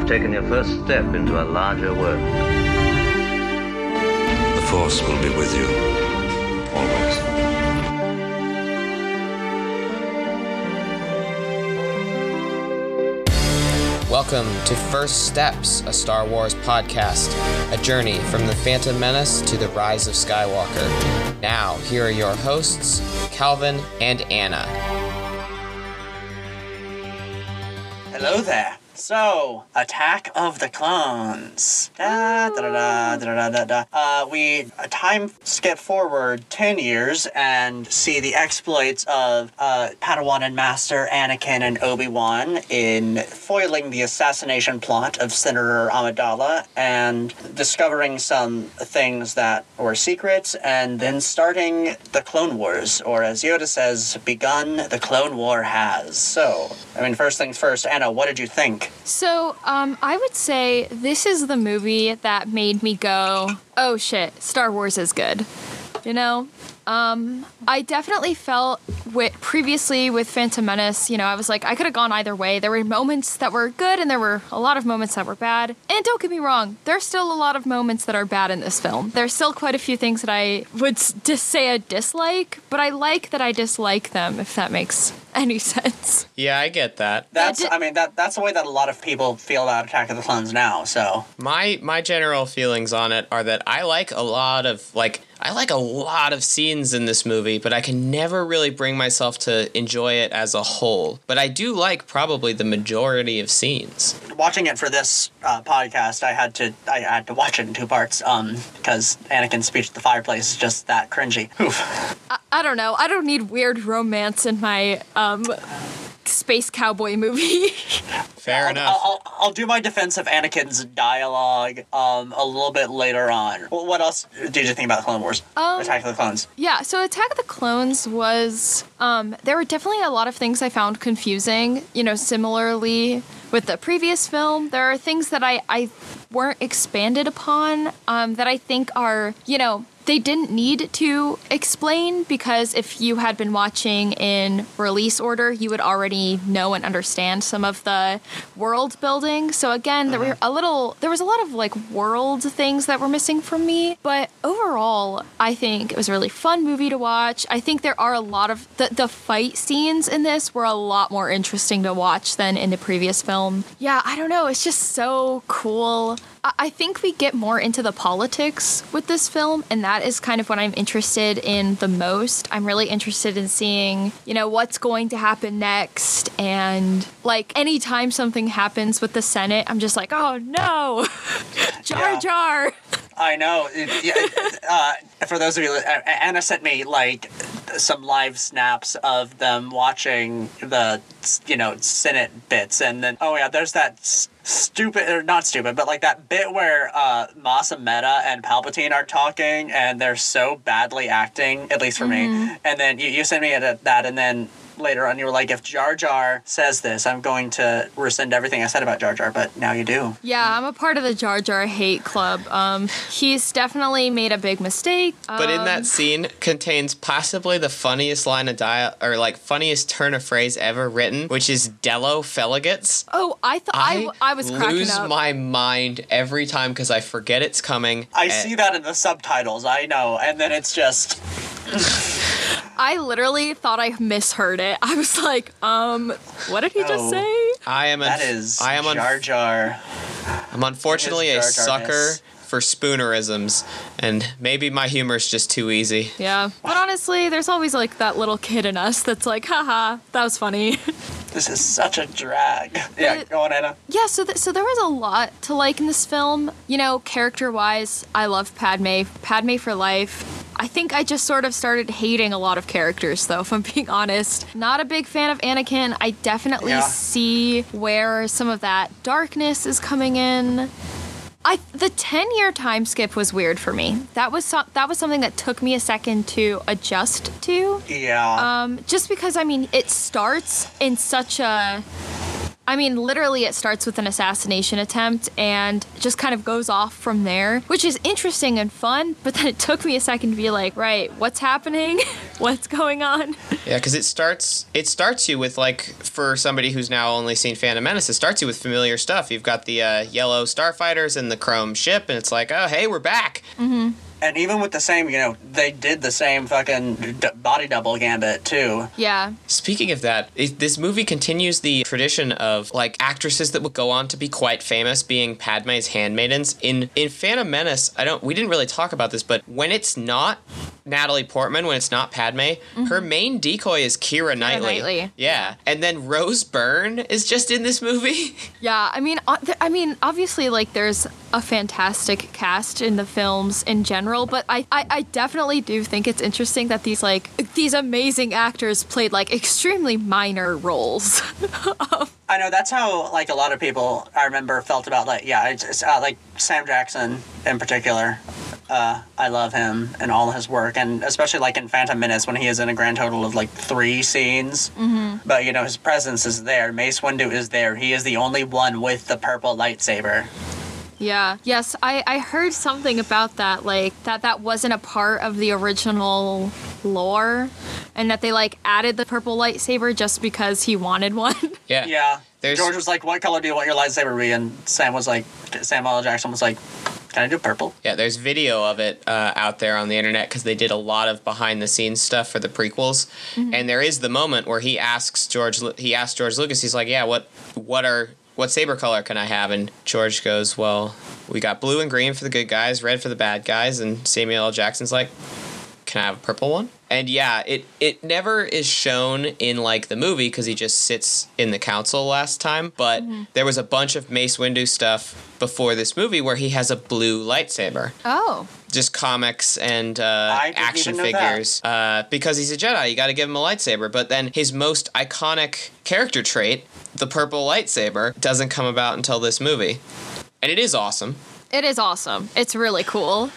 You've taken your first step into a larger world. The Force will be with you. Always. Welcome to First Steps, a Star Wars podcast, a journey from the Phantom Menace to the rise of Skywalker. Now, here are your hosts, Calvin and Anna. Hello there. So, Attack of the Clones. Da, da, da, da, da, da, da. Uh, we time skip forward 10 years and see the exploits of uh, Padawan and Master Anakin and Obi-Wan in foiling the assassination plot of Senator Amidala and discovering some things that were secrets and then starting the Clone Wars, or as Yoda says, begun the Clone War has. So, I mean, first things first, Anna, what did you think? So, um, I would say this is the movie that made me go, oh shit, Star Wars is good. You know? Um, I definitely felt with previously with Phantom Menace, you know, I was like, I could have gone either way. There were moments that were good and there were a lot of moments that were bad. And don't get me wrong, there's still a lot of moments that are bad in this film. There's still quite a few things that I would just say I dislike, but I like that I dislike them, if that makes any sense. Yeah, I get that. That's, I mean, that that's the way that a lot of people feel about Attack of the Clones now. So, My my general feelings on it are that I like a lot of like I like a lot of scenes in this movie, but I can never really bring myself to enjoy it as a whole. But I do like probably the majority of scenes. watching it for this uh, podcast, I had to I had to watch it in two parts, um, because Anakin's speech at the fireplace is just that cringy. Oof. I, I don't know. I don't need weird romance in my um, space cowboy movie. Fair I'll, enough. I'll, I'll, I'll do my defense of Anakin's dialogue um, a little bit later on. Well, what else did you think about the Clone Wars? Um, Attack of the Clones. Yeah, so Attack of the Clones was um there were definitely a lot of things I found confusing, you know, similarly with the previous film. There are things that I I weren't expanded upon um that I think are, you know, they didn't need to explain because if you had been watching in release order, you would already know and understand some of the world building. So again, there were uh-huh. a little there was a lot of like world things that were missing from me, but overall, I think it was a really fun movie to watch. I think there are a lot of the the fight scenes in this were a lot more interesting to watch than in the previous film. Yeah, I don't know, it's just so cool. I think we get more into the politics with this film, and that is kind of what I'm interested in the most. I'm really interested in seeing, you know, what's going to happen next. And like anytime something happens with the Senate, I'm just like, oh no, Jar Yeah. Jar. I know. It- yeah, uh, for those of you, uh, Anna sent me like some live snaps of them watching the you know Senate bits, and then oh yeah, there's that stupid or not stupid, but like that bit where uh, Mas Amedda and Palpatine are talking, and they're so badly acting, at least for me. And then you, you sent me a- that, and then later on you were like, if Jar Jar says this, I'm going to rescind everything I said about Jar Jar, but now you do. Yeah, I'm a part of the Jar Jar hate club. Um, he's definitely made a big mistake. But in Um, that scene contains possibly the funniest line of dial or like funniest turn of phrase ever written, which is Dello Feligets. Oh, I thought I, I was cracking lose up. my mind every time because I forget it's coming. I and- see that in the subtitles, I know, and then it's just. I literally thought I misheard it. I was like, um, what did he just Oh. say? I am. That unf- is I am. unf- Jar Jar. I'm unfortunately a is Jar sucker Jarness. for spoonerisms, and maybe my humor's just too easy. Yeah. But honestly, there's always like that little kid in us that's like, haha, that was funny. This is such a drag. Yeah, But- go on, Anna. yeah, so th- so there was a lot to like in this film. You know, character wise, I love Padme. Padme for life. I think I just sort of started hating a lot of characters, though, if I'm being honest. Not a big fan of Anakin. I definitely Yeah. see where some of that darkness is coming in. I the 10 year time skip was weird for me. That was so, that was something that took me a second to adjust to. Yeah. Um, just because I mean it starts in such a I mean, literally, it starts with an assassination attempt and just kind of goes off from there, which is interesting and fun. But then it took me a second to be like, right, what's happening? what's going on? Yeah, because it starts it starts you with like for somebody who's now only seen Phantom Menace, it starts you with familiar stuff. You've got the uh, yellow starfighters and the chrome ship, and it's like, oh hey, we're back. And even with the same, you know, they did the same fucking d- body double gambit too. Yeah. Speaking of that, it, this movie continues the tradition of like actresses that would go on to be quite famous being Padme's handmaidens. In in Phantom Menace, I don't we didn't really talk about this, but when it's not Natalie Portman, when it's not Padme, her main decoy is Keira Knightley. Knightley. Yeah, and then Rose Byrne is just in this movie. Yeah, I mean, uh, I mean, obviously, like, there's a fantastic cast in the films in general, but I, I, I definitely do think it's interesting that these like these amazing actors played like extremely minor roles. I know that's how like a lot of people I remember felt about like yeah uh, like Sam Jackson in particular. Uh, I love him and all his work, and especially like in Phantom Menace when he is in a grand total of like three scenes. Mm-hmm. But you know his presence is there. Mace Windu is there. He is the only one with the purple lightsaber. Yeah. Yes, I, I heard something about that, like that that wasn't a part of the original lore, and that they like added the purple lightsaber just because he wanted one. Yeah. Yeah. There's- George was like, "What color do you want your lightsaber to be?" And Sam was like, Samuel L. Jackson was like, "Can I do purple?" Yeah, there's video of it uh, out there on the internet because they did a lot of behind the scenes stuff for the prequels, and there is the moment where he asks George. He asks George Lucas. He's like, "Yeah, what what are what saber color can I have?" And George goes, "Well, we got blue and green for the good guys, red for the bad guys." And Samuel L. Jackson's like, "Can I have a purple one?" And yeah, it it never is shown in like the movie because he just sits in the council last time. But there was a bunch of Mace Windu stuff before this movie where he has a blue lightsaber oh. just comics and uh, action even know that. figures. Uh, because he's a Jedi, you got to give him a lightsaber. But then his most iconic character trait, the purple lightsaber, doesn't come about until this movie, and it is awesome. It is awesome. It's really cool.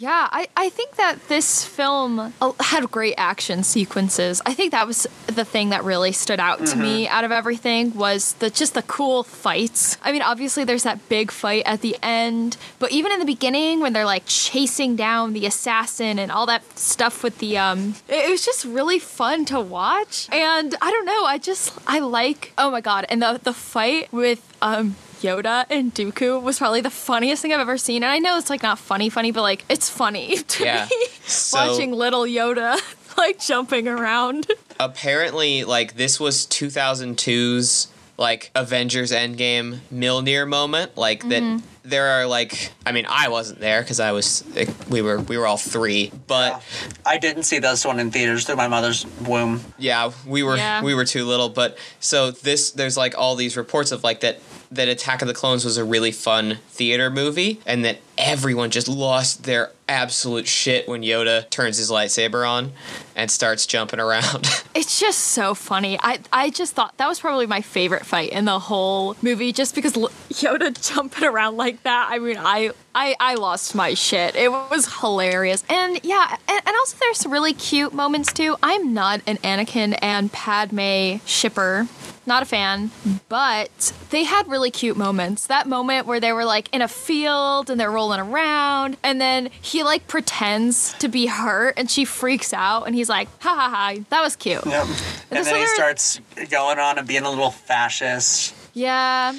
Yeah, I, I think that this film uh, had great action sequences. I think that was the thing that really stood out to me out of everything was the just the cool fights. I mean, obviously there's that big fight at the end, but even in the beginning when they're like chasing down the assassin and all that stuff with the um it, it was just really fun to watch. And I don't know, I just I like oh my god, and the the fight with um Yoda and Dooku was probably the funniest thing I've ever seen. And I know it's like not funny, funny, but like it's funny to Yeah. me So- watching little Yoda like jumping around. Apparently, like this was 2002's like Avengers Endgame Mjolnir moment, like that. Mm-hmm. There are like, I mean, I wasn't there because I was, we were, we were all three, but. I didn't see this one in theaters through my mother's womb. Yeah, we were Yeah. we were too little, but so this there's like all these reports of like that that Attack of the Clones was a really fun theater movie and that everyone just lost their absolute shit when Yoda turns his lightsaber on and starts jumping around. It's just so funny. I I just thought that was probably my favorite fight in the whole movie, just because Yoda jumping around like that. I mean, I I I lost my shit. It was hilarious, and yeah, and, and also there's some really cute moments too. I'm not an Anakin and Padme shipper. Not a fan, but they had really cute moments. That moment where they were like in a field and they're rolling around, and then he like pretends to be hurt and she freaks out, and he's like, ha ha ha. That was cute. Yep. And this then he starts going on and being a little fascist. Yeah,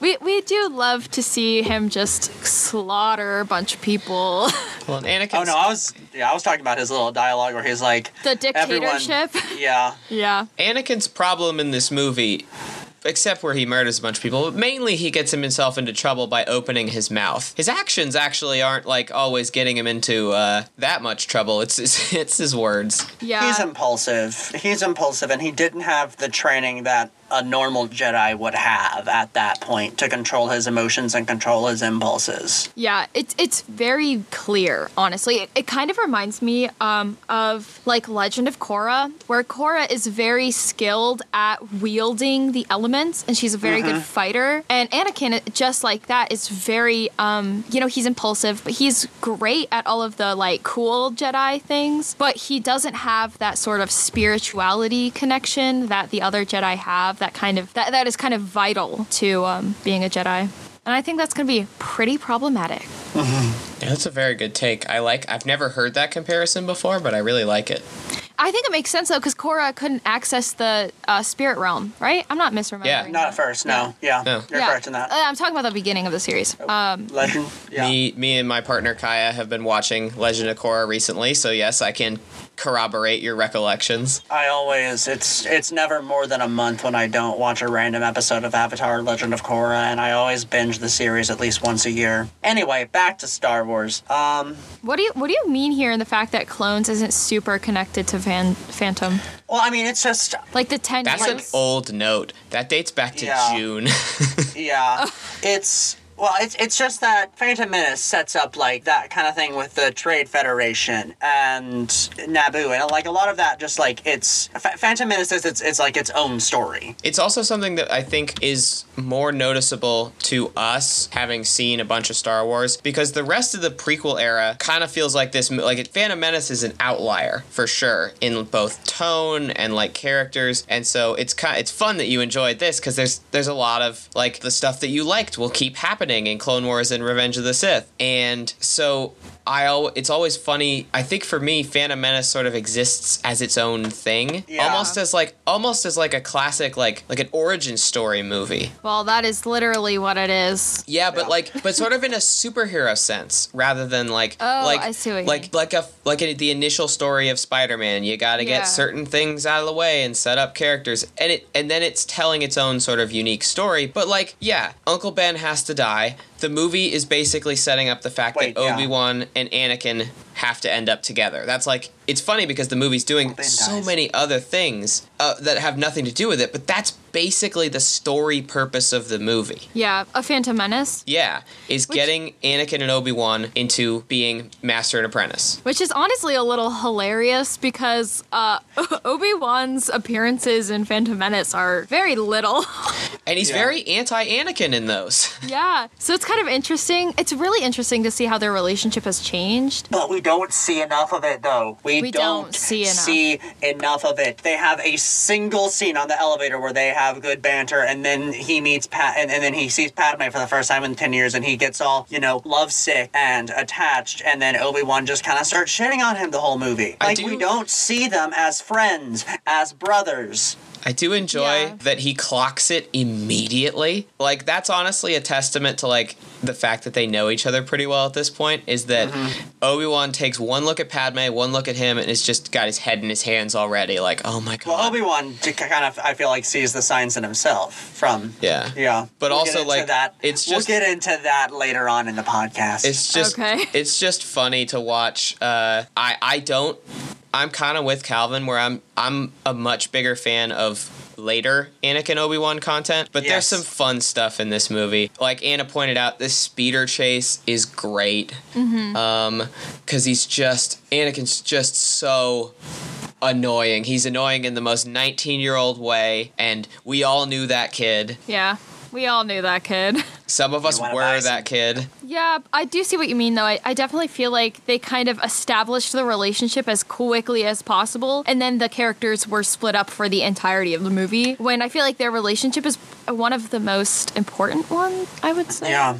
we we do love to see him just slaughter a bunch of people. well, Anakin. Oh no, I was yeah, I was talking about his little dialogue where he's like the everyone- dictatorship. yeah. yeah. Anakin's problem in this movie, except where he murders a bunch of people, but mainly he gets himself into trouble by opening his mouth. His actions actually aren't like always getting him into uh, that much trouble. It's his, it's his words. Yeah. He's impulsive. He's impulsive and he didn't have the training that a normal Jedi would have at that point to control his emotions and control his impulses. Yeah, it's it's very clear, honestly. It, it kind of reminds me um, of like Legend of Korra, where Korra is very skilled at wielding the elements, and she's a very good fighter. And Anakin, just like that, is very um, you know, he's impulsive, but he's great at all of the like cool Jedi things. But he doesn't have that sort of spirituality connection that the other Jedi have. Have that kind of that that is kind of vital to um, being a Jedi. And I think that's going to be pretty problematic. Yeah, that's a very good take. I like. I've never heard that comparison before, but I really like it. I think it makes sense though, because Korra couldn't access the uh, spirit realm, right? I'm not misremembering. Yeah. Not that. at first, no. Yeah, No. you're correct in that. Uh, I'm talking about the beginning of the series. Um, Legend. Yeah. Me, me, and my partner Kaya have been watching Legend of Korra recently, so yes, I can corroborate your recollections. I always it's it's never more than a month when I don't watch a random episode of Avatar: Legend of Korra, and I always binge the series at least once a year. Anyway, back to Star Wars. Um, what do you What do you mean here in the fact that clones isn't super connected to Fan Phantom? well, I mean, it's just Like the ten That's an old note. That dates back to Yeah. June. yeah, it's. Well, it's, it's just that Phantom Menace sets up like that kind of thing with the Trade Federation and Naboo, and like a lot of that, just like it's Ph- Phantom Menace is it's, it's like its own story. it's also something that I think is more noticeable to us having seen a bunch of Star Wars because the rest of the prequel era kind of feels like this like Phantom Menace is an outlier for sure in both tone and like characters and so it's kind it's fun that you enjoyed this cuz there's there's a lot of like the stuff that you liked will keep happening in Clone Wars and Revenge of the Sith and so I al- it's always funny. I think for me, Phantom Menace sort of exists as its own thing, Yeah. almost as like almost as like a classic like like an origin story movie. well, that is literally what it is. Yeah, but Yeah. like but sort of in a superhero sense rather than like Oh, like I see what you like mean. like a like a, the initial story of Spider-Man. You got to Yeah. get certain things out of the way and set up characters, and it and then it's telling its own sort of unique story. But like, yeah, Uncle Ben has to die guy the movie is basically setting up the fact Wait, that yeah. Obi Wan and Anakin have to end up together. That's like it's funny because the movie's doing Ben so dies. many other things uh, that have nothing to do with it, but that's basically the story purpose of the movie. Yeah, a Phantom Menace, Yeah, is getting Anakin and Obi Wan into being master and apprentice. which is honestly a little hilarious because uh, Obi Wan's appearances in Phantom Menace are very little. And he's Yeah. very anti Anakin in those. yeah, so it's kind of interesting. It's really interesting to see how their relationship has changed. But we don't see enough of it, though. We, We don't, don't see enough. see enough of it. They have a single scene on the elevator where they have good banter, and then he meets Pat, and, and then he sees Padme for the first time in ten years, and he gets all you know lovesick and attached, and then Obi Wan just kind of starts shitting on him the whole movie. Like do- we don't see them as friends, as brothers. I do enjoy Yeah. that he clocks it immediately. Like that's honestly a testament to like the fact that they know each other pretty well at this point is that Mm-hmm. Obi-Wan takes one look at Padme, one look at him and is just got his head in his hands already like, "Oh my god." Well, Obi Wan kind of, I feel like, sees the signs in himself from. yeah. Yeah, But We'll also, like, that. it's we'll just- get into that later on in the podcast. It's just Okay. it's just funny to watch. Uh, I I don't. I'm kind of with Calvin where I'm I'm a much bigger fan of later Anakin Obi Wan content, but Yes. there's some fun stuff in this movie. Like Anna pointed out, this speeder chase is great. Um, because he's just Anakin's just so annoying. He's annoying in the most 19 year old way, and we all knew that kid. Yeah, we all knew that kid. Some of us were that kid. Yeah, I do see what you mean, though. I, I definitely feel like they kind of established the relationship as quickly as possible, and then the characters were split up for the entirety of the movie. When I feel like their relationship is one of the most important ones, I would say. Yeah.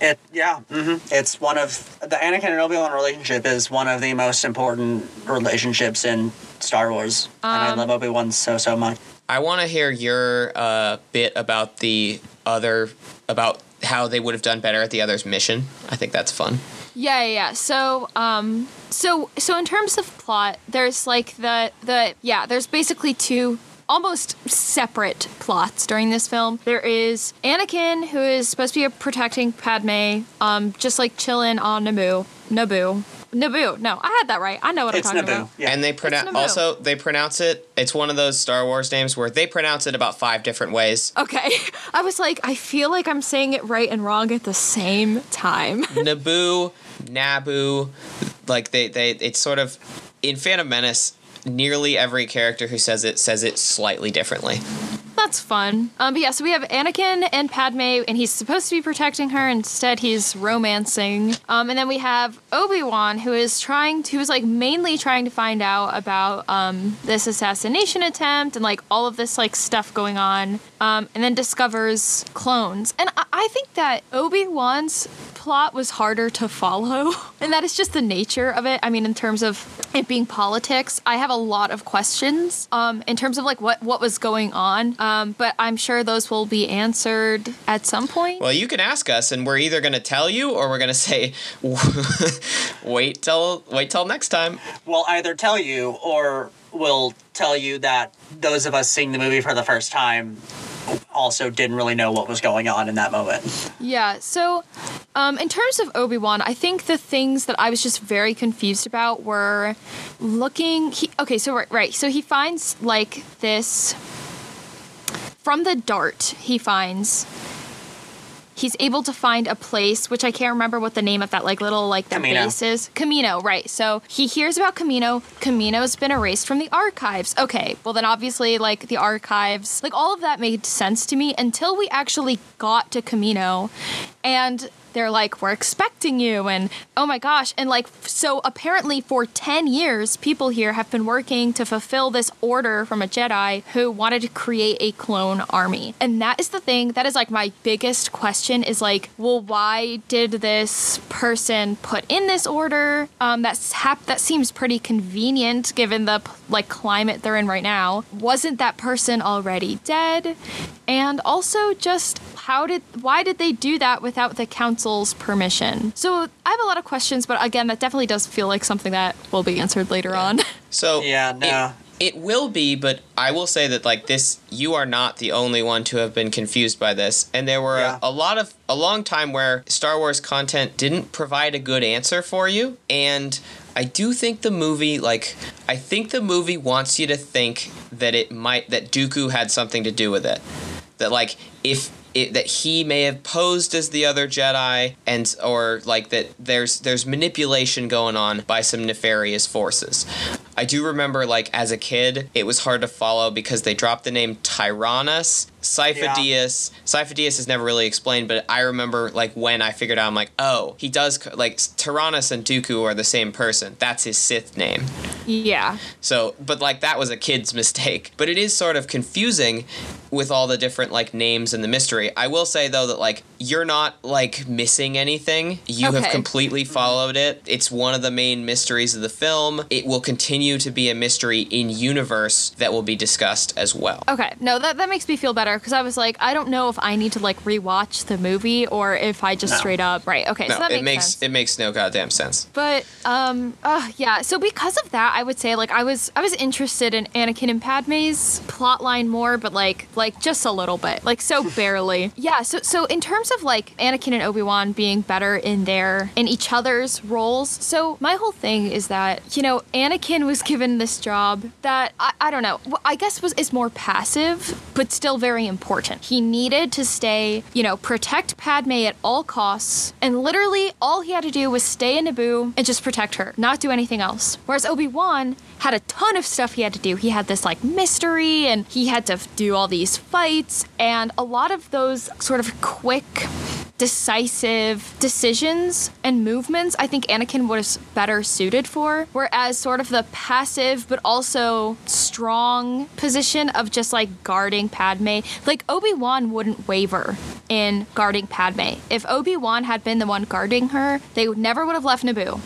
It yeah, mm-hmm. it's one of the Anakin and Obi Wan relationship is one of the most important relationships in Star Wars, and I Um, love Obi Wan so so much. I want to hear your uh, bit about the other about how they would have done better at the other's mission. I think that's fun. Yeah, yeah. So, um, so, so in terms of plot, there's like the the yeah, there's basically two almost separate plots during this film. There is Anakin, who is supposed to be protecting Padme, um, just like chilling on Naboo, Naboo, Naboo. No, I had that right. I know what It's I'm talking Naboo. about. Yeah. And they pronounce also they pronounce it. It's one of those Star Wars names where they pronounce it about five different ways. Okay, I was like, I feel like I'm saying it right and wrong at the same time. Naboo, Naboo, like they they it's sort of in Phantom Menace. Nearly every character who says it says it slightly differently. That's fun. Um, but yeah, so we have Anakin and Padme, and he's supposed to be protecting her. Instead, he's romancing. Um, and then we have Obi Wan, who is trying, to, who is like mainly trying to find out about um, this assassination attempt and like all of this like stuff going on. Um, and then discovers clones. And I, I think that Obi Wan's plot was harder to follow, and that is just the nature of it. I mean, in terms of it being politics, I have a lot of questions um, in terms of like what what was going on. Um, but I'm sure those will be answered at some point. Well, you can ask us, and we're either going to tell you or we're going to say, wait till wait till next time. We'll either tell you or we'll tell you that those of us seeing the movie for the first time also didn't really know what was going on in that moment. Yeah. So, um, in terms of Obi Wan, I think the things that I was just very confused about were looking. He, okay, so right, right. So he finds like this from the dart. He finds he's able to find a place which I can't remember what the name of that like little like the base is. Kamino, right. So he hears about Kamino. Kamino's been erased from the archives. Okay. Well then obviously like the archives, like all of that made sense to me until we actually got to Kamino and they're like, we're expecting you, and oh my gosh. And like, so apparently for 10 years, people here have been working to fulfill this order from a Jedi who wanted to create a clone army. And that is the thing, that is like my biggest question is like, well, why did this person put in this order? Um, that's hap- that seems pretty convenient given the like climate they're in right now. Wasn't that person already dead? And also just how did why did they do that without the council's permission? So I have a lot of questions, but again, that definitely does feel like something that will be answered later on. So Yeah, no. It, it will be, but I will say that like this, you are not the only one to have been confused by this, and there were Yeah. a, a lot of a long time where Star Wars content didn't provide a good answer for you, and I do think the movie like I think the movie wants you to think that it might that Dooku had something to do with it, that like if. It, that he may have posed as the other Jedi, and or like that there's there's manipulation going on by some nefarious forces. I do remember, like as a kid, it was hard to follow because they dropped the name Tyrannus. Sifo-Dyas. Sifo-Dyas is never really explained, but I remember like when I figured out, I'm like, oh, he does like Tyrannus and Dooku are the same person. That's his Sith name. yeah. So, but like that was a kid's mistake. But it is sort of confusing with all the different like names and the mystery. I will say though that like you're not like missing anything. You have completely followed it. It's one of the main mysteries of the film. It will continue to be a mystery in universe that will be discussed as well. Okay, no, that, that makes me feel better because I was like, I don't know if I need to like rewatch the movie or if I just No. straight up right. Okay, No, so that it makes, makes sense. it makes no goddamn sense. But um, uh, yeah. So because of that, I would say like I was I was interested in Anakin and Padme's plot line more, but like like just a little bit, like so barely. Yeah. So so in terms of like Anakin and Obi Wan being better in their in each other's roles, so my whole thing is that you know Anakin was given this job that I, I don't know. I guess was is more passive, but still very important. He needed to stay, you know, protect Padme at all costs, and literally all he had to do was stay in Naboo and just protect her, not do anything else. Whereas Obi Wan had a ton of stuff he had to do. He had this like mystery, and he had to do all these fights, and a lot of those sort of quick decisive decisions and movements I think Anakin was better suited for. Whereas sort of the passive but also strong position of just like guarding Padme, like Obi-Wan wouldn't waver in guarding Padme. If Obi-Wan had been the one guarding her, they would never would have left Naboo.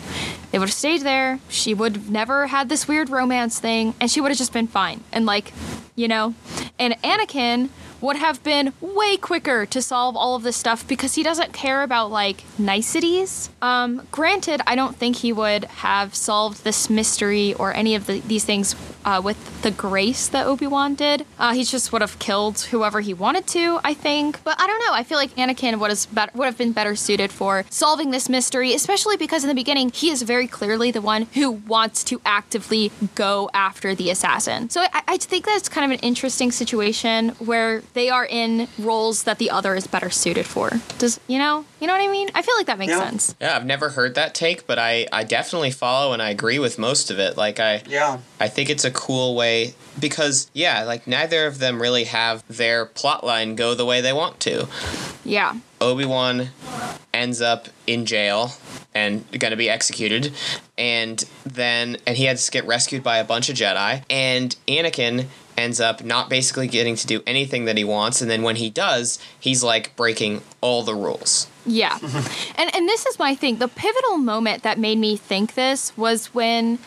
They would have stayed there. She would have never had this weird romance thing, and she would have just been fine. And like, you know, and Anakin would have been way quicker to solve all of this stuff because he doesn't care about like niceties. Um, granted, I don't think he would have solved this mystery or any of the, these things uh, with the grace that Obi Wan did. Uh, he just would have killed whoever he wanted to, I think. But I don't know. I feel like Anakin would have, bet- would have been better suited for solving this mystery, especially because in the beginning he is very clearly the one who wants to actively go after the assassin. So I, I think that's kind of an interesting situation where they are in roles that the other is better suited for. Does you know? You know what I mean? I feel like that makes Yeah. sense. Yeah, I've never heard that take, but I, I definitely follow and I agree with most of it. Like I Yeah. I think it's a cool way because yeah, like neither of them really have their plot line go the way they want to. Yeah. Obi-Wan ends up in jail and going to be executed and then and he has to get rescued by a bunch of Jedi and Anakin ends up not basically getting to do anything that he wants and then when he does, he's like breaking all the rules. Yeah. and and this is my thing. The pivotal moment that made me think this was when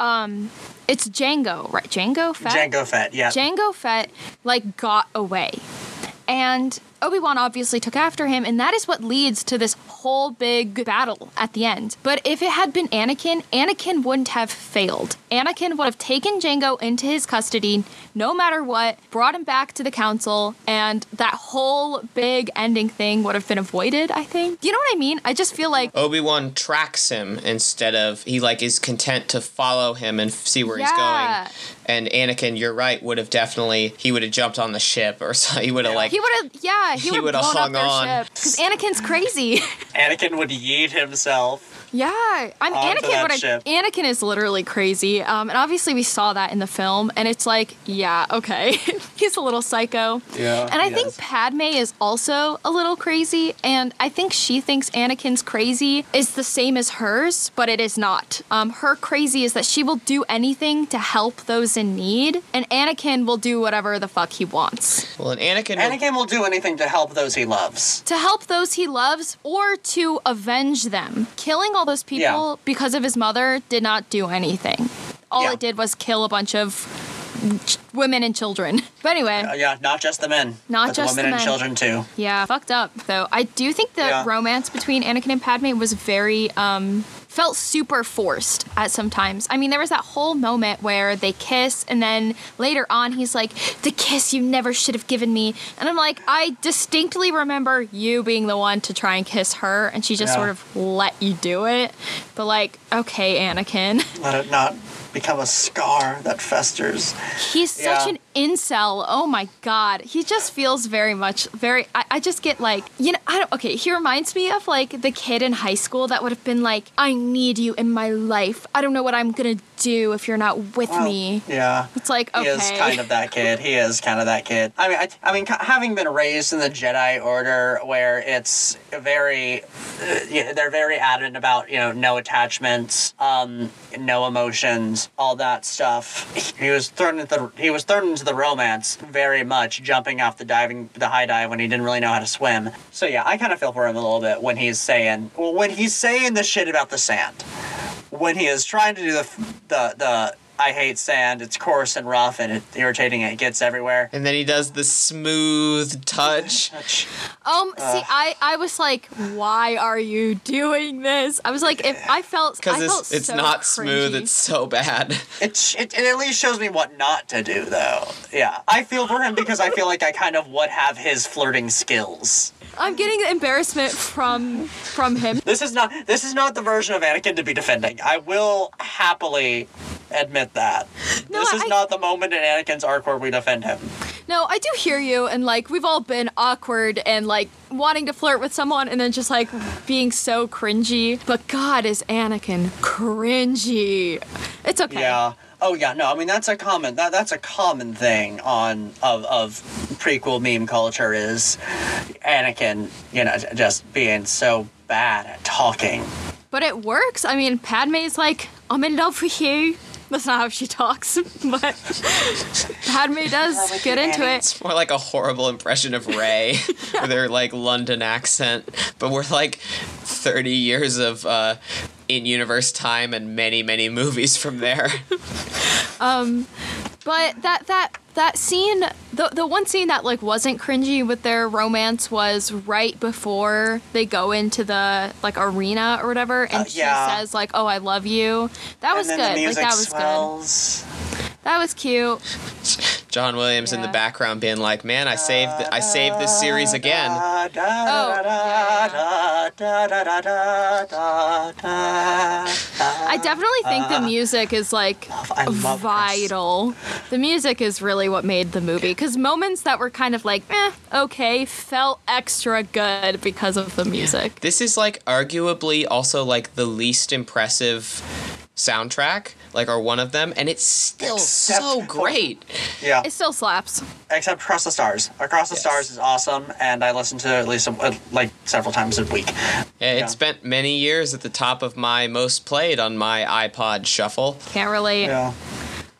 um it's Jango, right? Jango Fett? Jango Fett, yeah. Jango Fett like got away. And Obi-Wan obviously took after him and that is what leads to this whole big battle at the end. But if it had been Anakin, Anakin wouldn't have failed. Anakin would have taken Jango into his custody no matter what, brought him back to the council and that whole big ending thing would have been avoided, I think. You know what I mean? I just feel like Obi-Wan tracks him instead of he like is content to follow him and see where he's Yeah. going. And Anakin, you're right, would have definitely he would have jumped on the ship or so he would have like he would have, yeah, he, He would would've have blown up hung their on. because Anakin's crazy. Anakin would yeet himself. Yeah, I'm Onto Anakin. that What I, ship. Anakin is literally crazy, um, and obviously we saw that in the film, and it's like, yeah, okay, he's a little psycho. Yeah, and I he think is. Padme is also a little crazy, and I think she thinks Anakin's crazy is the same as hers, but it is not. Um, her crazy is that she will do anything to help those in need, and Anakin will do whatever the fuck he wants well and Anakin, will- Anakin will do anything to help those he loves. to help those he loves or to avenge them. Killing all those people Yeah. because of his mother did not do anything. All Yeah. it did was kill a bunch of ch- women and children. But anyway, Uh, yeah, not just the men. Not just the women the and children too. yeah, fucked up though. I do think the Yeah. romance between Anakin and Padme was very um felt super forced at some times. I mean, there was that whole moment where they kiss and then later on he's like, "The kiss you never should have given me." And I'm like, "I distinctly remember you being the one to try and kiss her and she just Yeah. sort of let you do it." But like, okay, Anakin. Let it not become a scar that festers. He's such Yeah. an incel. Oh my god. He just feels very much very I, I just get like you know I don't okay, he reminds me of like the kid in high school that would have been like, I need you in my life. I don't know what I'm gonna do if you're not with Well, me. Yeah. It's like He okay. is kind of that kid. He is kind of that kid. I mean, I, I mean, having been raised in the Jedi Order, where it's very, uh, yeah, they're very adamant about you know no attachments, um, no emotions, all that stuff. He was thrown into the he was thrown into the romance very much, jumping off the diving the high dive when he didn't really know how to swim. So yeah, I kind of feel for him a little bit when he's saying, well, when he's saying the shit about the sand when he is trying to do the the the I hate sand. It's coarse and rough and it's irritating. And it gets everywhere. and then he does the smooth touch. Touch. Um see I I was like, why are you doing this? I was like if I felt I Because felt it's, it's so not smooth, cringy. it's so bad. It, it it at least shows me what not to do though. Yeah, I feel for him because I feel like I kind of would have his flirting skills. I'm getting embarrassment from from him. This is not this is not the version of Anakin to be defending. I will happily admit that. No, this is I- not the moment in Anakin's arc where we defend him. No, I do hear you, and like we've all been awkward and like wanting to flirt with someone, and then just like being so cringy. But God, is Anakin cringy? It's okay. Yeah. Oh yeah, no, I mean that's a common that that's a common thing on of of prequel meme culture is Anakin, you know, just being so bad at talking. But it works. I mean, Padme's like, "I'm in love with you." That's not how she talks, but Padme does get into it. It's more like a horrible impression of Rey with her like London accent. But we're like 30 years of uh, in universe time and many, many movies from there. But that that that scene, the the one scene that like wasn't cringy with their romance was right before they go into the like arena or whatever, and Uh, she says like, "Oh, I love you." That was and good. then the Like music that was swells. good. That was cute. John Williams yeah. in the background being like, "Man, I saved I saved this series again." Oh. I definitely think the music is like vital. This. The music is really what made the movie because moments that were kind of like, eh, okay, felt extra good because of the music. This is like arguably also like the least impressive soundtrack, like are one of them, and it's still Except so for- great. Yeah. It still slaps. Except Across the Stars. Across the Yes. Stars is awesome, and I listen to it at least uh, like several times a week. Yeah, it Yeah. spent many years at the top of my most played on my iPod Shuffle. Can't relate. Yeah.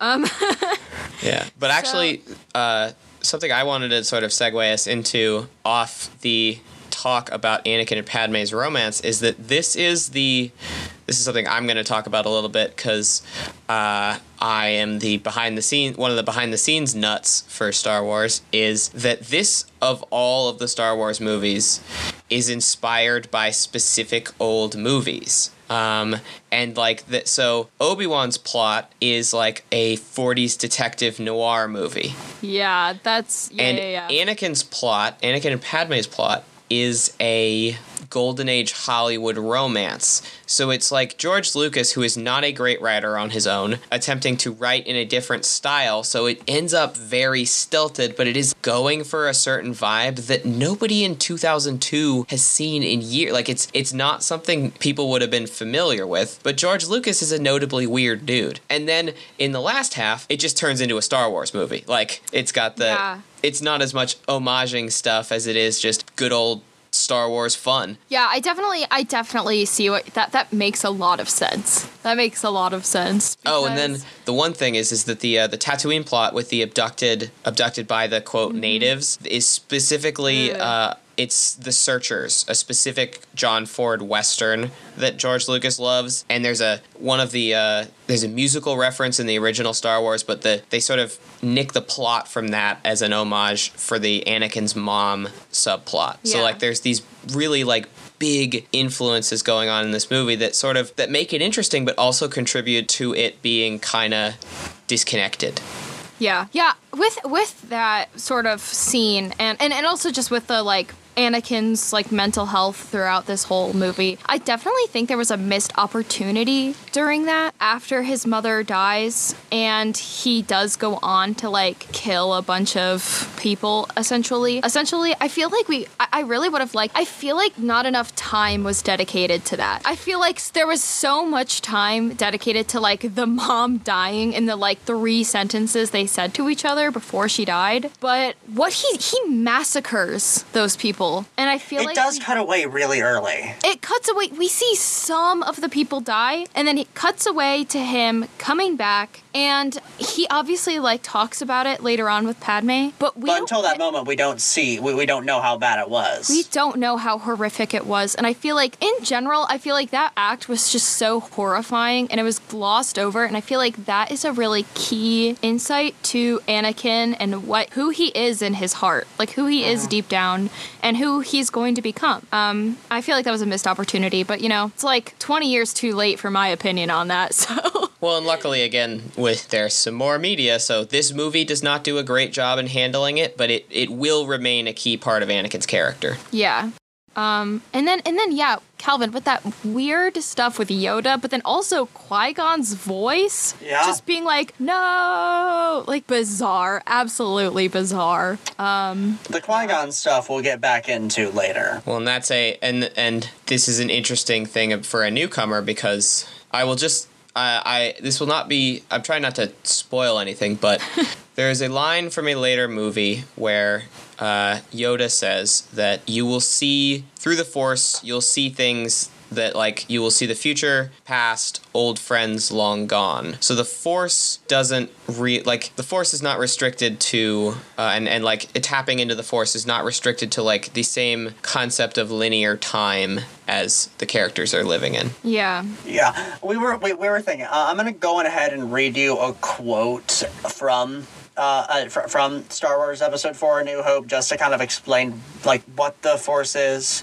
Yeah, but actually, uh, something I wanted to sort of segue us into off the talk about Anakin and Padme's romance is that this is the this is something I'm going to talk about a little bit because uh, I am the behind the scenes one of the behind the scenes nuts for Star Wars is that this of all of the Star Wars movies is inspired by specific old movies. Um, and like that, so Obi Wan's plot is like a 40s detective noir movie. Yeah, that's yeah, And yeah, yeah. Anakin's plot, Anakin and Padme's plot, is a golden age Hollywood romance. So it's like George Lucas, who is not a great writer on his own, attempting to write in a different style. So it ends up very stilted, but it is going for a certain vibe that nobody in 2002 has seen in years. Like it's it's not something people would have been familiar with. But George Lucas is a notably weird dude. And then in the last half, it just turns into a Star Wars movie. Like it's got the Yeah. it's not as much homaging stuff as it is just good old Star Wars fun. Yeah, I definitely, I definitely see what that. That makes a lot of sense. That makes a lot of sense. Oh, and then the one thing is is that the uh, the Tatooine plot with the abducted abducted by the quote natives is specifically Ugh. uh, it's the Searchers, a specific John Ford western that George Lucas loves, and there's a one of the uh, there's a musical reference in the original Star Wars, but the they sort of nick the plot from that as an homage for the Anakin's mom subplot. So like there's these really like big influences going on in this movie that sort of that make it interesting but also contribute to it being kind of disconnected Yeah, yeah. With with that sort of scene, and and and also just with the like Anakin's like mental health throughout this whole movie, I definitely think there was a missed opportunity during that after his mother dies, and he does go on to like kill a bunch of people. Essentially, essentially, I feel like we, I, I really would have liked. I feel like not enough time was dedicated to that. I feel like there was so much time dedicated to like the mom dying in the like three sentences they said to each other before she died. But what he he massacres those people, and I feel It like does cut away really early. it cuts away. We see some of the people die, and then it cuts away to him coming back, and he obviously like talks about it later on with Padme. But we But until that moment, we don't see, we, we don't know how bad it was. we don't know how horrific it was. And I feel like, in general, I feel like that act was just so horrifying and it was glossed over. And I feel like that is a really key insight to Anakin and what who he is in his heart, like who he is mm. deep down and who he's going to become. Um, I feel like that was a missed opportunity, but you know, it's like 20 years too late for my opinion on that. So. well and luckily again with there's some more media so this movie does not do a great job in handling it but it, it will remain a key part of anakin's character Yeah. Um, and then and then yeah, Calvin with that weird stuff with Yoda, but then also Qui Gon's voice, Yeah. just being like no, like bizarre, absolutely bizarre. Um, the Qui Gon stuff we'll get back into later. well and that's a and and this is an interesting thing for a newcomer because i will just I, I this will not be i'm trying not to spoil anything but there is a line from a later movie where uh, yoda says that you will see through the force you'll see things that like you will see the future past old friends long gone so the force doesn't re like the force is not restricted to uh, and and like tapping into the force is not restricted to like the same concept of linear time as the characters are living in yeah, Yeah, we were we, we were thinking. Uh, I'm gonna go on ahead and read you a quote from uh, uh fr- from Star Wars Episode Four: A New Hope, just to kind of explain like what the Force is.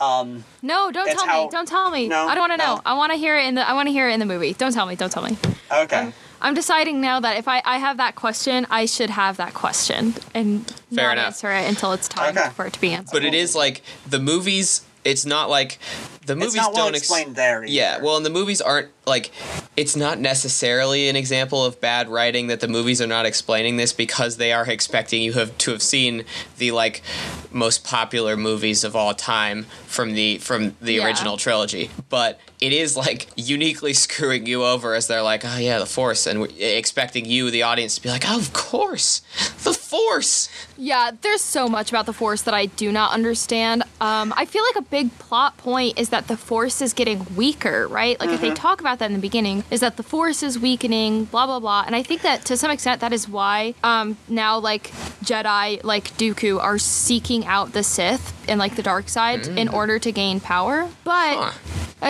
Um, no, don't tell how- me, don't tell me. No, I don't want to know. I want to hear it in the. I want to hear it in the movie. Don't tell me. Don't tell me. okay. I'm deciding now that if I, I have that question, I should have that question and Fair not enough. answer it until it's time Okay. for it to be answered. but it is like the movies it's not like the movies it's not well don't ex- there. Either. Yeah, well, and the movies aren't like it's not necessarily an example of bad writing that the movies are not explaining this because they are expecting you have to have seen the like most popular movies of all time from the from the Yeah. original trilogy. But it is like uniquely screwing you over as they're like, oh yeah, the Force, and we- expecting you, the audience, to be like, oh, of course, the Force. Yeah, there's so much about the Force that I do not understand. Um, I feel like a big plot point is that the Force is getting weaker, right? Like if they talk about that in the beginning, is that the Force is weakening, blah blah blah. And I think that to some extent that is why um, now like Jedi like Dooku are seeking out the Sith and like the dark side in order to gain power. But Huh.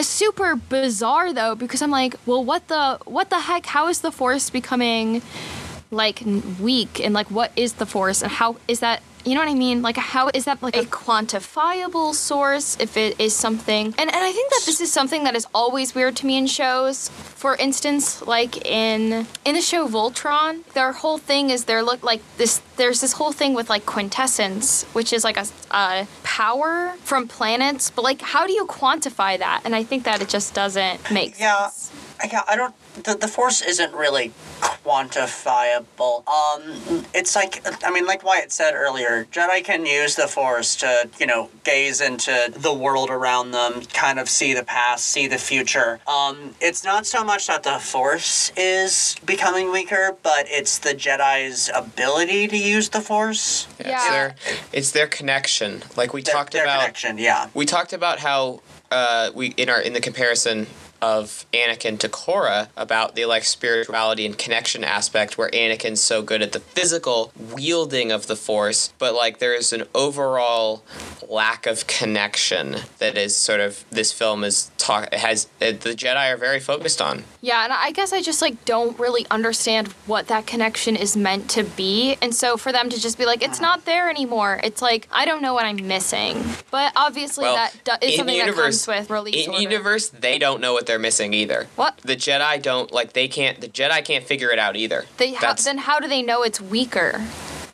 it's super bizarre though because I'm like, well, what the what the heck? How is the Force becoming? like weak and like what is the force and how is that you know what I mean? Like how is that like a quantifiable source if it is something and, and I think that this is something that is always weird to me in shows. For instance, like in in the show Voltron, their whole thing is they're look like this there's this whole thing with like quintessence, which is like a, a power from planets, but like how do you quantify that? And I think that it just doesn't make Yeah. sense. Yeah, I don't. The, the force isn't really quantifiable. Um, it's like I mean, like Wyatt said earlier, Jedi can use the force to you know gaze into the world around them, kind of see the past, see the future. Um, it's not so much that the force is becoming weaker, but it's the Jedi's ability to use the force. It's Yeah. their it's their connection. Like we Their, talked their about connection. Yeah. we talked about how uh, we in our in the comparison of Anakin to Korra about the like spirituality and connection aspect where Anakin's so good at the physical wielding of the force but like there is an overall lack of connection that is sort of this film is talk has uh, the Jedi are very focused on Yeah, and I guess I just like don't really understand what that connection is meant to be. And so for them to just be like it's not there anymore, it's like I don't know what I'm missing. But obviously well that do- is something universe that comes with release in order. universe they don't know what they're missing either What? the Jedi don't like they can't the Jedi can't figure it out either They ha- That's- then how do they know it's weaker?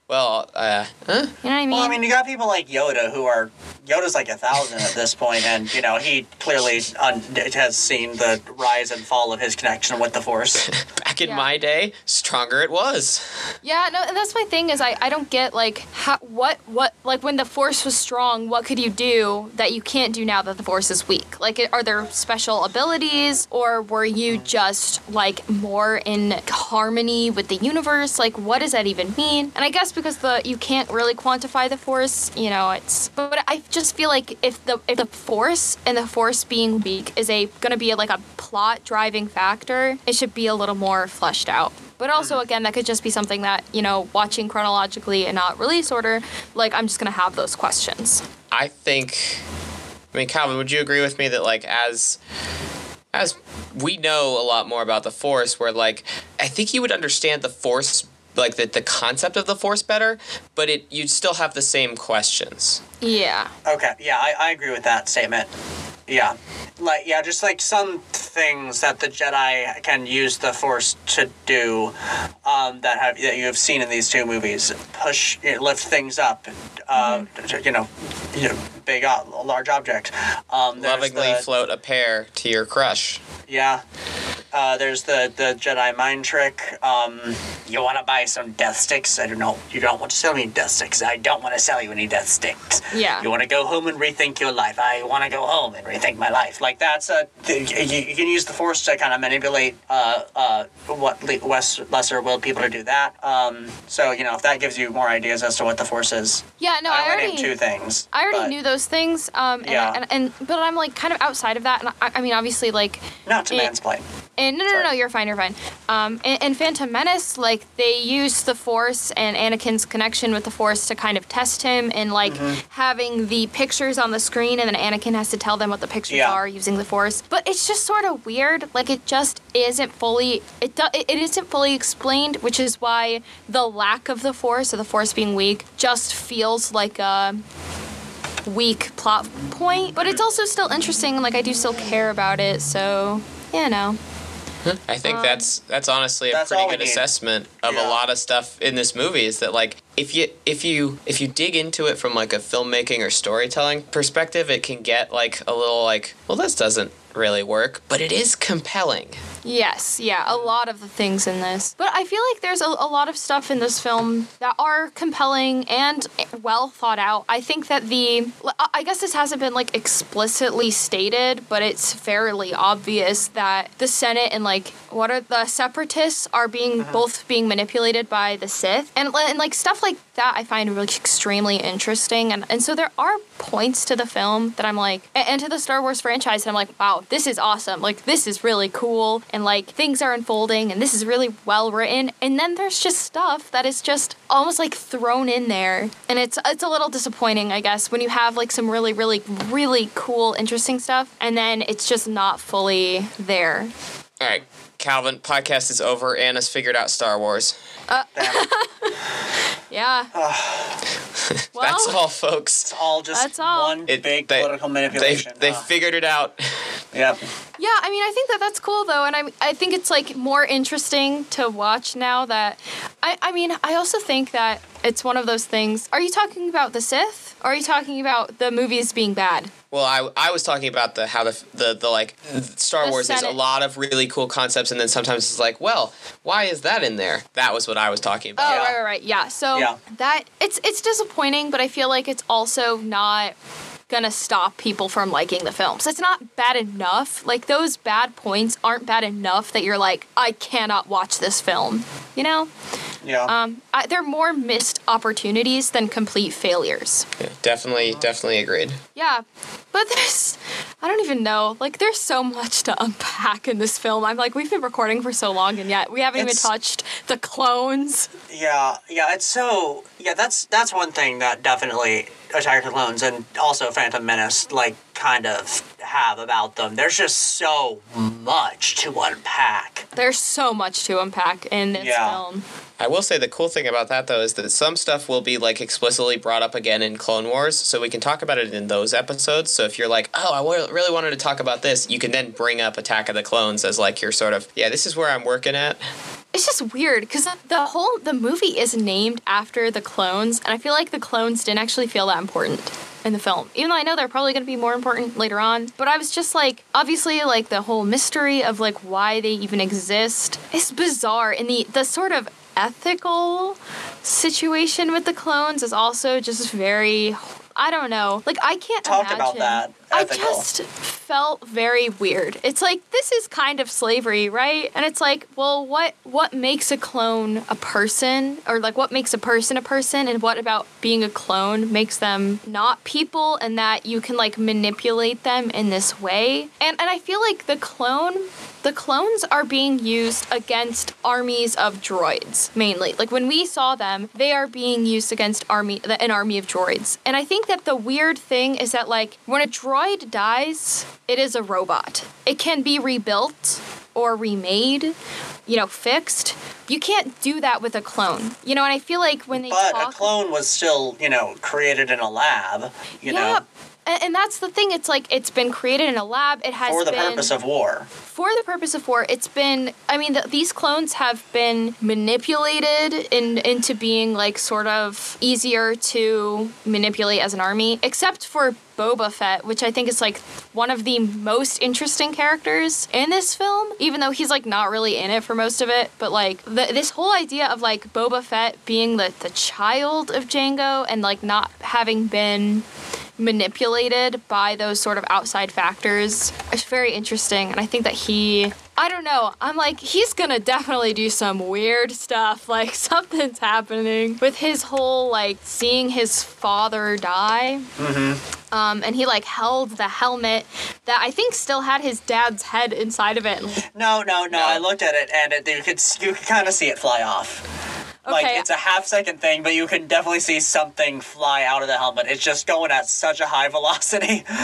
well uh huh? You know what I mean? Well, I mean, you got people like Yoda who are Yoda's like a thousand at this point, and you know he clearly un- has seen the rise and fall of his connection with the Force. Back in Yeah. my day, stronger it was. Yeah, no, and that's my thing is I, I don't get like how what what like when the force was strong, what could you do that you can't do now that the force is weak? Like are there special abilities or were you just like more in harmony with the universe? Like what does that even mean? And I guess because the you can't really quantify the force, you know, it's but I just feel like if the if the force and the force being weak is a going to be like a plot driving factor, it should be a little more fleshed out. But also, mm-hmm. again, that could just be something that, you know, watching chronologically and not release order, like, I'm just going to have those questions. I think. I mean, Calvin, would you agree with me that like as as we know a lot more about the Force, where like I think you would understand the Force, like the the concept of the Force better, but it you'd still have the same questions. Yeah. Okay, yeah, I, I agree with that statement. Yeah, like yeah, just like some things that the Jedi can use the Force to do, um, that have that you have seen in these two movies, push, lift things up, uh, you know, you know, big, uh, large object. Um, Lovingly the- float a pear to your crush. Yeah. Uh, there's the, the Jedi mind trick. Um, you want to buy some death sticks? I don't know. You don't want to sell me death sticks. I don't want to sell you any death sticks. Yeah. You want to go home and rethink your life. I want to go home and rethink my life. Like that's a you, you can use the force to kind of manipulate uh, uh, what le- less, lesser willed people to do that. Um, so you know if that gives you more ideas as to what the force is. Yeah, no, I I, already. two things. I already but knew those things, um, and, Yeah. and, and but I'm like kind of outside of that, and I, I mean obviously like, Not to it- mansplain. And no, no, no, no, you're fine, you're fine. Um, in, in Phantom Menace, like they use the Force and Anakin's connection with the Force to kind of test him, and like Mm-hmm. having the pictures on the screen, and then Anakin has to tell them what the pictures Yeah. are using the Force. But it's just sort of weird. Like it just isn't fully it do, it, isn't fully explained, which is why the lack of the Force or the Force being weak just feels like a weak plot point. But it's also still interesting, and like I do still care about it. So you know. I think Um, that's that's honestly a That's pretty good assessment of Yeah. a lot of stuff in this movie. Is that like if you if you if you dig into it from like a filmmaking or storytelling perspective, it can get like a little like well this doesn't really work, but it is compelling. Yes, yeah, a lot of the things in this. But I feel like there's a, a lot of stuff in this film that are compelling and well thought out. I think that the, I guess this hasn't been like explicitly stated, but it's fairly obvious that the Senate and like what are the separatists are being uh-huh. both being manipulated by the Sith. And, and like stuff like that I find really extremely interesting. And, and so there are points to the film that I'm like and to the Star Wars franchise that I'm like wow this is awesome. Like this is really cool and like things are unfolding and this is really well written and then there's just stuff that is just almost like thrown in there and it's it's a little disappointing I guess when you have like some really really really cool interesting stuff and then it's just not fully there All right, Calvin, podcast is over. Anna's figured out Star Wars. Damn, yeah well That's all, folks. it's all just That's all. one It- big they- political They manipulation. they Uh, figured it out. yep. Yeah, I mean, I think that that's cool though, and I I think it's like more interesting to watch now that I I mean, I also think that it's one of those things. Are you talking about the Sith? Or are you talking about the movies being bad? Well, I, I was talking about the how the the, the like Star The Wars. There's a lot of really cool concepts, and then sometimes it's like, well, why is that in there? That was what I was talking Oh, about. Yeah. right, right, right. Yeah. So Yeah. that it's it's disappointing, but I feel like it's also not gonna stop people from liking the films. It's not bad enough. Like those bad points aren't bad enough that you're like, I cannot watch this film. You know? Yeah. Um, I, they're more missed opportunities than complete failures. Yeah, definitely, definitely agreed. Yeah, but there's, I don't even know. Like, there's so much to unpack in this film. I'm like, we've been recording for so long, and yet we haven't It's- even touched the clones. Yeah, yeah, it's so yeah. That's that's one thing that definitely Attack of the Clones and also Phantom Menace like kind of have about them. There's just so much to unpack. There's so much to unpack in this Yeah. film. I will say the cool thing about that though is that some stuff will be like explicitly brought up again in Clone Wars, so we can talk about it in those episodes. So if you're like, oh, I really wanted to talk about this, you can then bring up Attack of the Clones as like your sort of, yeah, this is where I'm working at. It's just weird because the whole the movie is named after the clones, and I feel like the clones didn't actually feel that important in the film. Even though I know they're probably going to be more important later on, but I was just like, obviously, like the whole mystery of like why they even exist is bizarre, and the the sort of ethical situation with the clones is also just very. I don't know. Like I can't Talk imagine. about that. I just felt very weird. It's like this is kind of slavery, right? And it's like, well, what what makes a clone a person or like what makes a person a person and what about being a clone makes them not people and that you can like manipulate them in this way? And and I feel like the clone the clones are being used against armies of droids mainly. Like when we saw them, they are being used against army an army of droids. And I think that the weird thing is that like when a droid dies, it is a robot. It can be rebuilt or remade, you know, fixed. You can't do that with a clone. You know, and I feel like when they But talk a clone was still, you know, created in a lab. You yeah, know, and, and that's the thing. It's like it's been created in a lab. It has for the been, purpose of war. for the purpose of war. It's been. I mean, the, these clones have been manipulated in, into being like sort of easier to manipulate as an army, except for Boba Fett, which I think is like one of the most interesting characters in this film, even though he's like not really in it for most of it. But like the, this whole idea of like Boba Fett being the, the child of Jango and like not having been manipulated by those sort of outside factors It's very interesting. And I think that he, I don't know, I'm like, he's gonna definitely do some weird stuff. Like, something's happening with his whole, like, seeing his father die. Mm-hmm. Um, and he, like, held the helmet that I think still had his dad's head inside of it. No, no, no. No. I looked at it and it, you could you could kind of see it fly off. Like Okay. it's a half second thing, but you can definitely see something fly out of the helmet. It's just going at such a high velocity.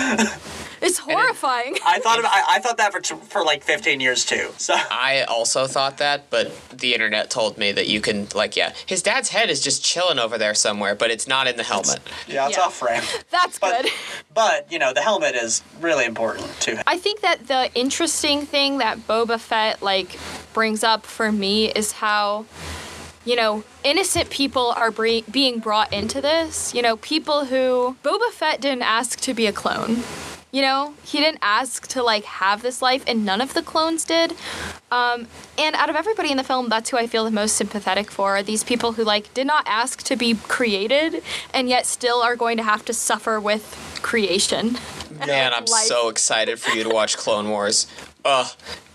It's horrifying. I thought of, I, I thought that for t- for like 15 years too. So I also thought that, but the internet told me that you can, like, yeah, his dad's head is just chilling over there somewhere, but it's not in the helmet. yeah, it's Yeah. off frame. That's But good. but you know the helmet is really important too. I think that the interesting thing that Boba Fett like brings up for me is how you know, innocent people are bre- being brought into this. You know, people who Boba Fett didn't ask to be a clone. You know, he didn't ask to like have this life, and none of the clones did. Um, and out of everybody in the film, that's who I feel the most sympathetic for. Are these people who like did not ask to be created, and yet still are going to have to suffer with creation. Man, I'm Life. so excited for you to watch Clone Wars. Ugh,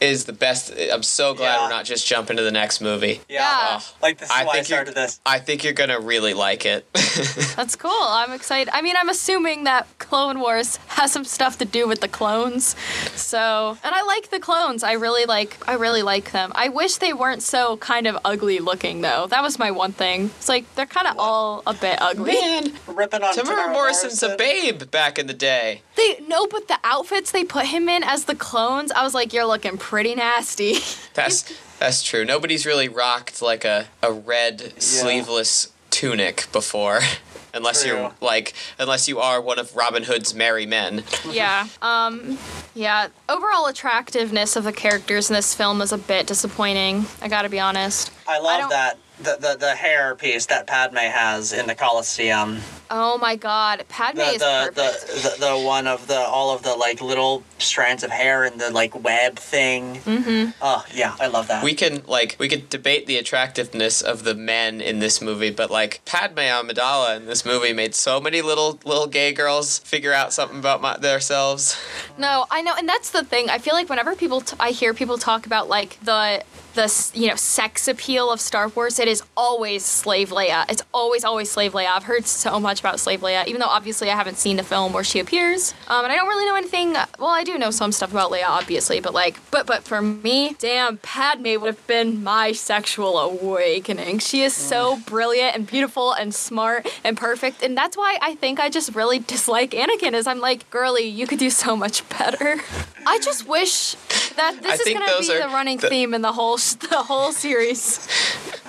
is the best. I'm so glad Yeah. we're not just jumping to the next movie. Yeah. Yeah. Ugh. Like this is I why I think you're- started this. I think you're gonna really like it. That's cool. I'm excited. I mean, I'm assuming that Clone Wars has some stuff to do with the clones. So, and I like the clones. I really like I really like them. I wish they weren't so kind of ugly looking though. That was my one thing. It's like they're kind of all a bit ugly. Man, Ripping on Temuera Temuera Morrison's a babe back in the day. They no, but the outfits they put him in as the clones, I was like, you're looking pretty nasty. That's that's true. Nobody's really rocked like a, a red sleeveless tunic before. Unless you're like unless you are one of Robin Hood's merry men. yeah. Um yeah, overall attractiveness of the characters in this film is a bit disappointing. I got to be honest. I love don't- that the, the the hair piece that Padme has in the Colosseum. Oh my god, Padme The is the, perfect. the the the one of the all of the like little strands of hair and the like web thing. Mm-hmm. Oh yeah, I love that. We can like we could debate the attractiveness of the men in this movie, but like Padme Amidala in this movie made so many little little gay girls figure out something about my, themselves. No, I know, and that's the thing. I feel like whenever people, t- I hear people talk about like the the you know sex appeal of Star Wars, it is always Slave Leia. It's always always Slave Leia. I've heard so much about Slave Leia, even though obviously I haven't seen the film where she appears, um, and I don't really know anything. Well, I do know some stuff about Leia, obviously, but like, but but for me, damn, Padme would have been my sexual awakening. She is so brilliant and beautiful and smart and perfect, and that's why I think I just really dislike Anakin. Is I'm like, girly, you could do so much better. I just wish that I this is gonna be are the running the- theme in the whole sh- the whole series.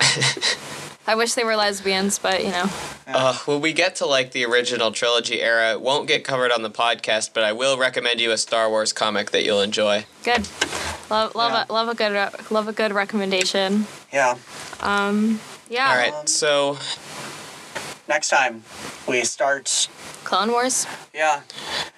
I wish they were lesbians, but you know. Uh, when we get to like the original trilogy era, it won't get covered on the podcast, but I will recommend you a Star Wars comic that you'll enjoy. Good. Love love Yeah. a love a good re- love a good recommendation. yeah. Um. Yeah. All right, so Next time we start. Clone Wars. Yeah.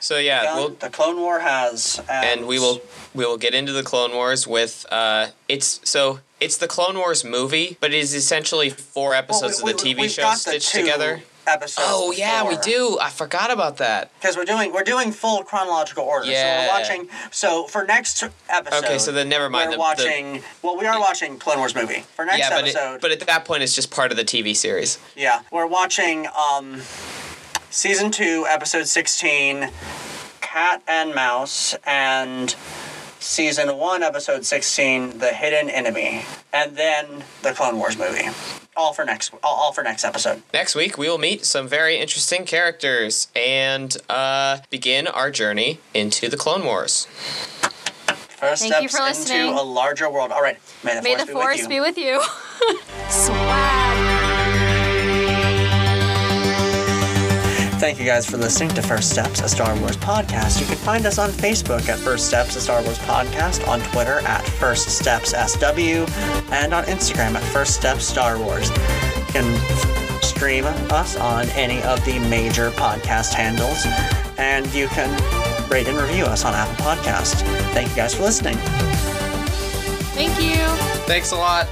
so yeah, done. we'll the Clone War has. And, and we will we will get into the Clone Wars with uh it's so it's the Clone Wars movie, but it is essentially four Well, episodes we- of the we- TV we've show got the stitched two together. Episodes. Oh yeah, we do. I forgot about that. because we're doing we're doing full chronological order. Yeah. So we're watching. So for next episode. Okay, so then never mind, We're the- the- watching. well, we are watching Clone Wars movie for next yeah, but it, episode. but at that point it's just part of the TV series. yeah, we're watching um, season two, episode sixteen, Cat and Mouse, and season one, episode sixteen, The Hidden Enemy, and then the Clone Wars movie. All for next. All, all for next episode. Next week, we will meet some very interesting characters and uh, begin our journey into the Clone Wars. First Thank you steps for into listening. a larger world. All right. May the May force, the be, with force you. be with you. Swag. Thank you guys for listening to First Steps, a Star Wars podcast. You can find us on Facebook at First Steps, a Star Wars podcast, on Twitter at First Steps SW, and on Instagram at First Steps Star Wars. You can stream us on any of the major podcast handles, and you can rate and review us on Apple Podcast. Thank you guys for listening. Thank you. Thanks a lot.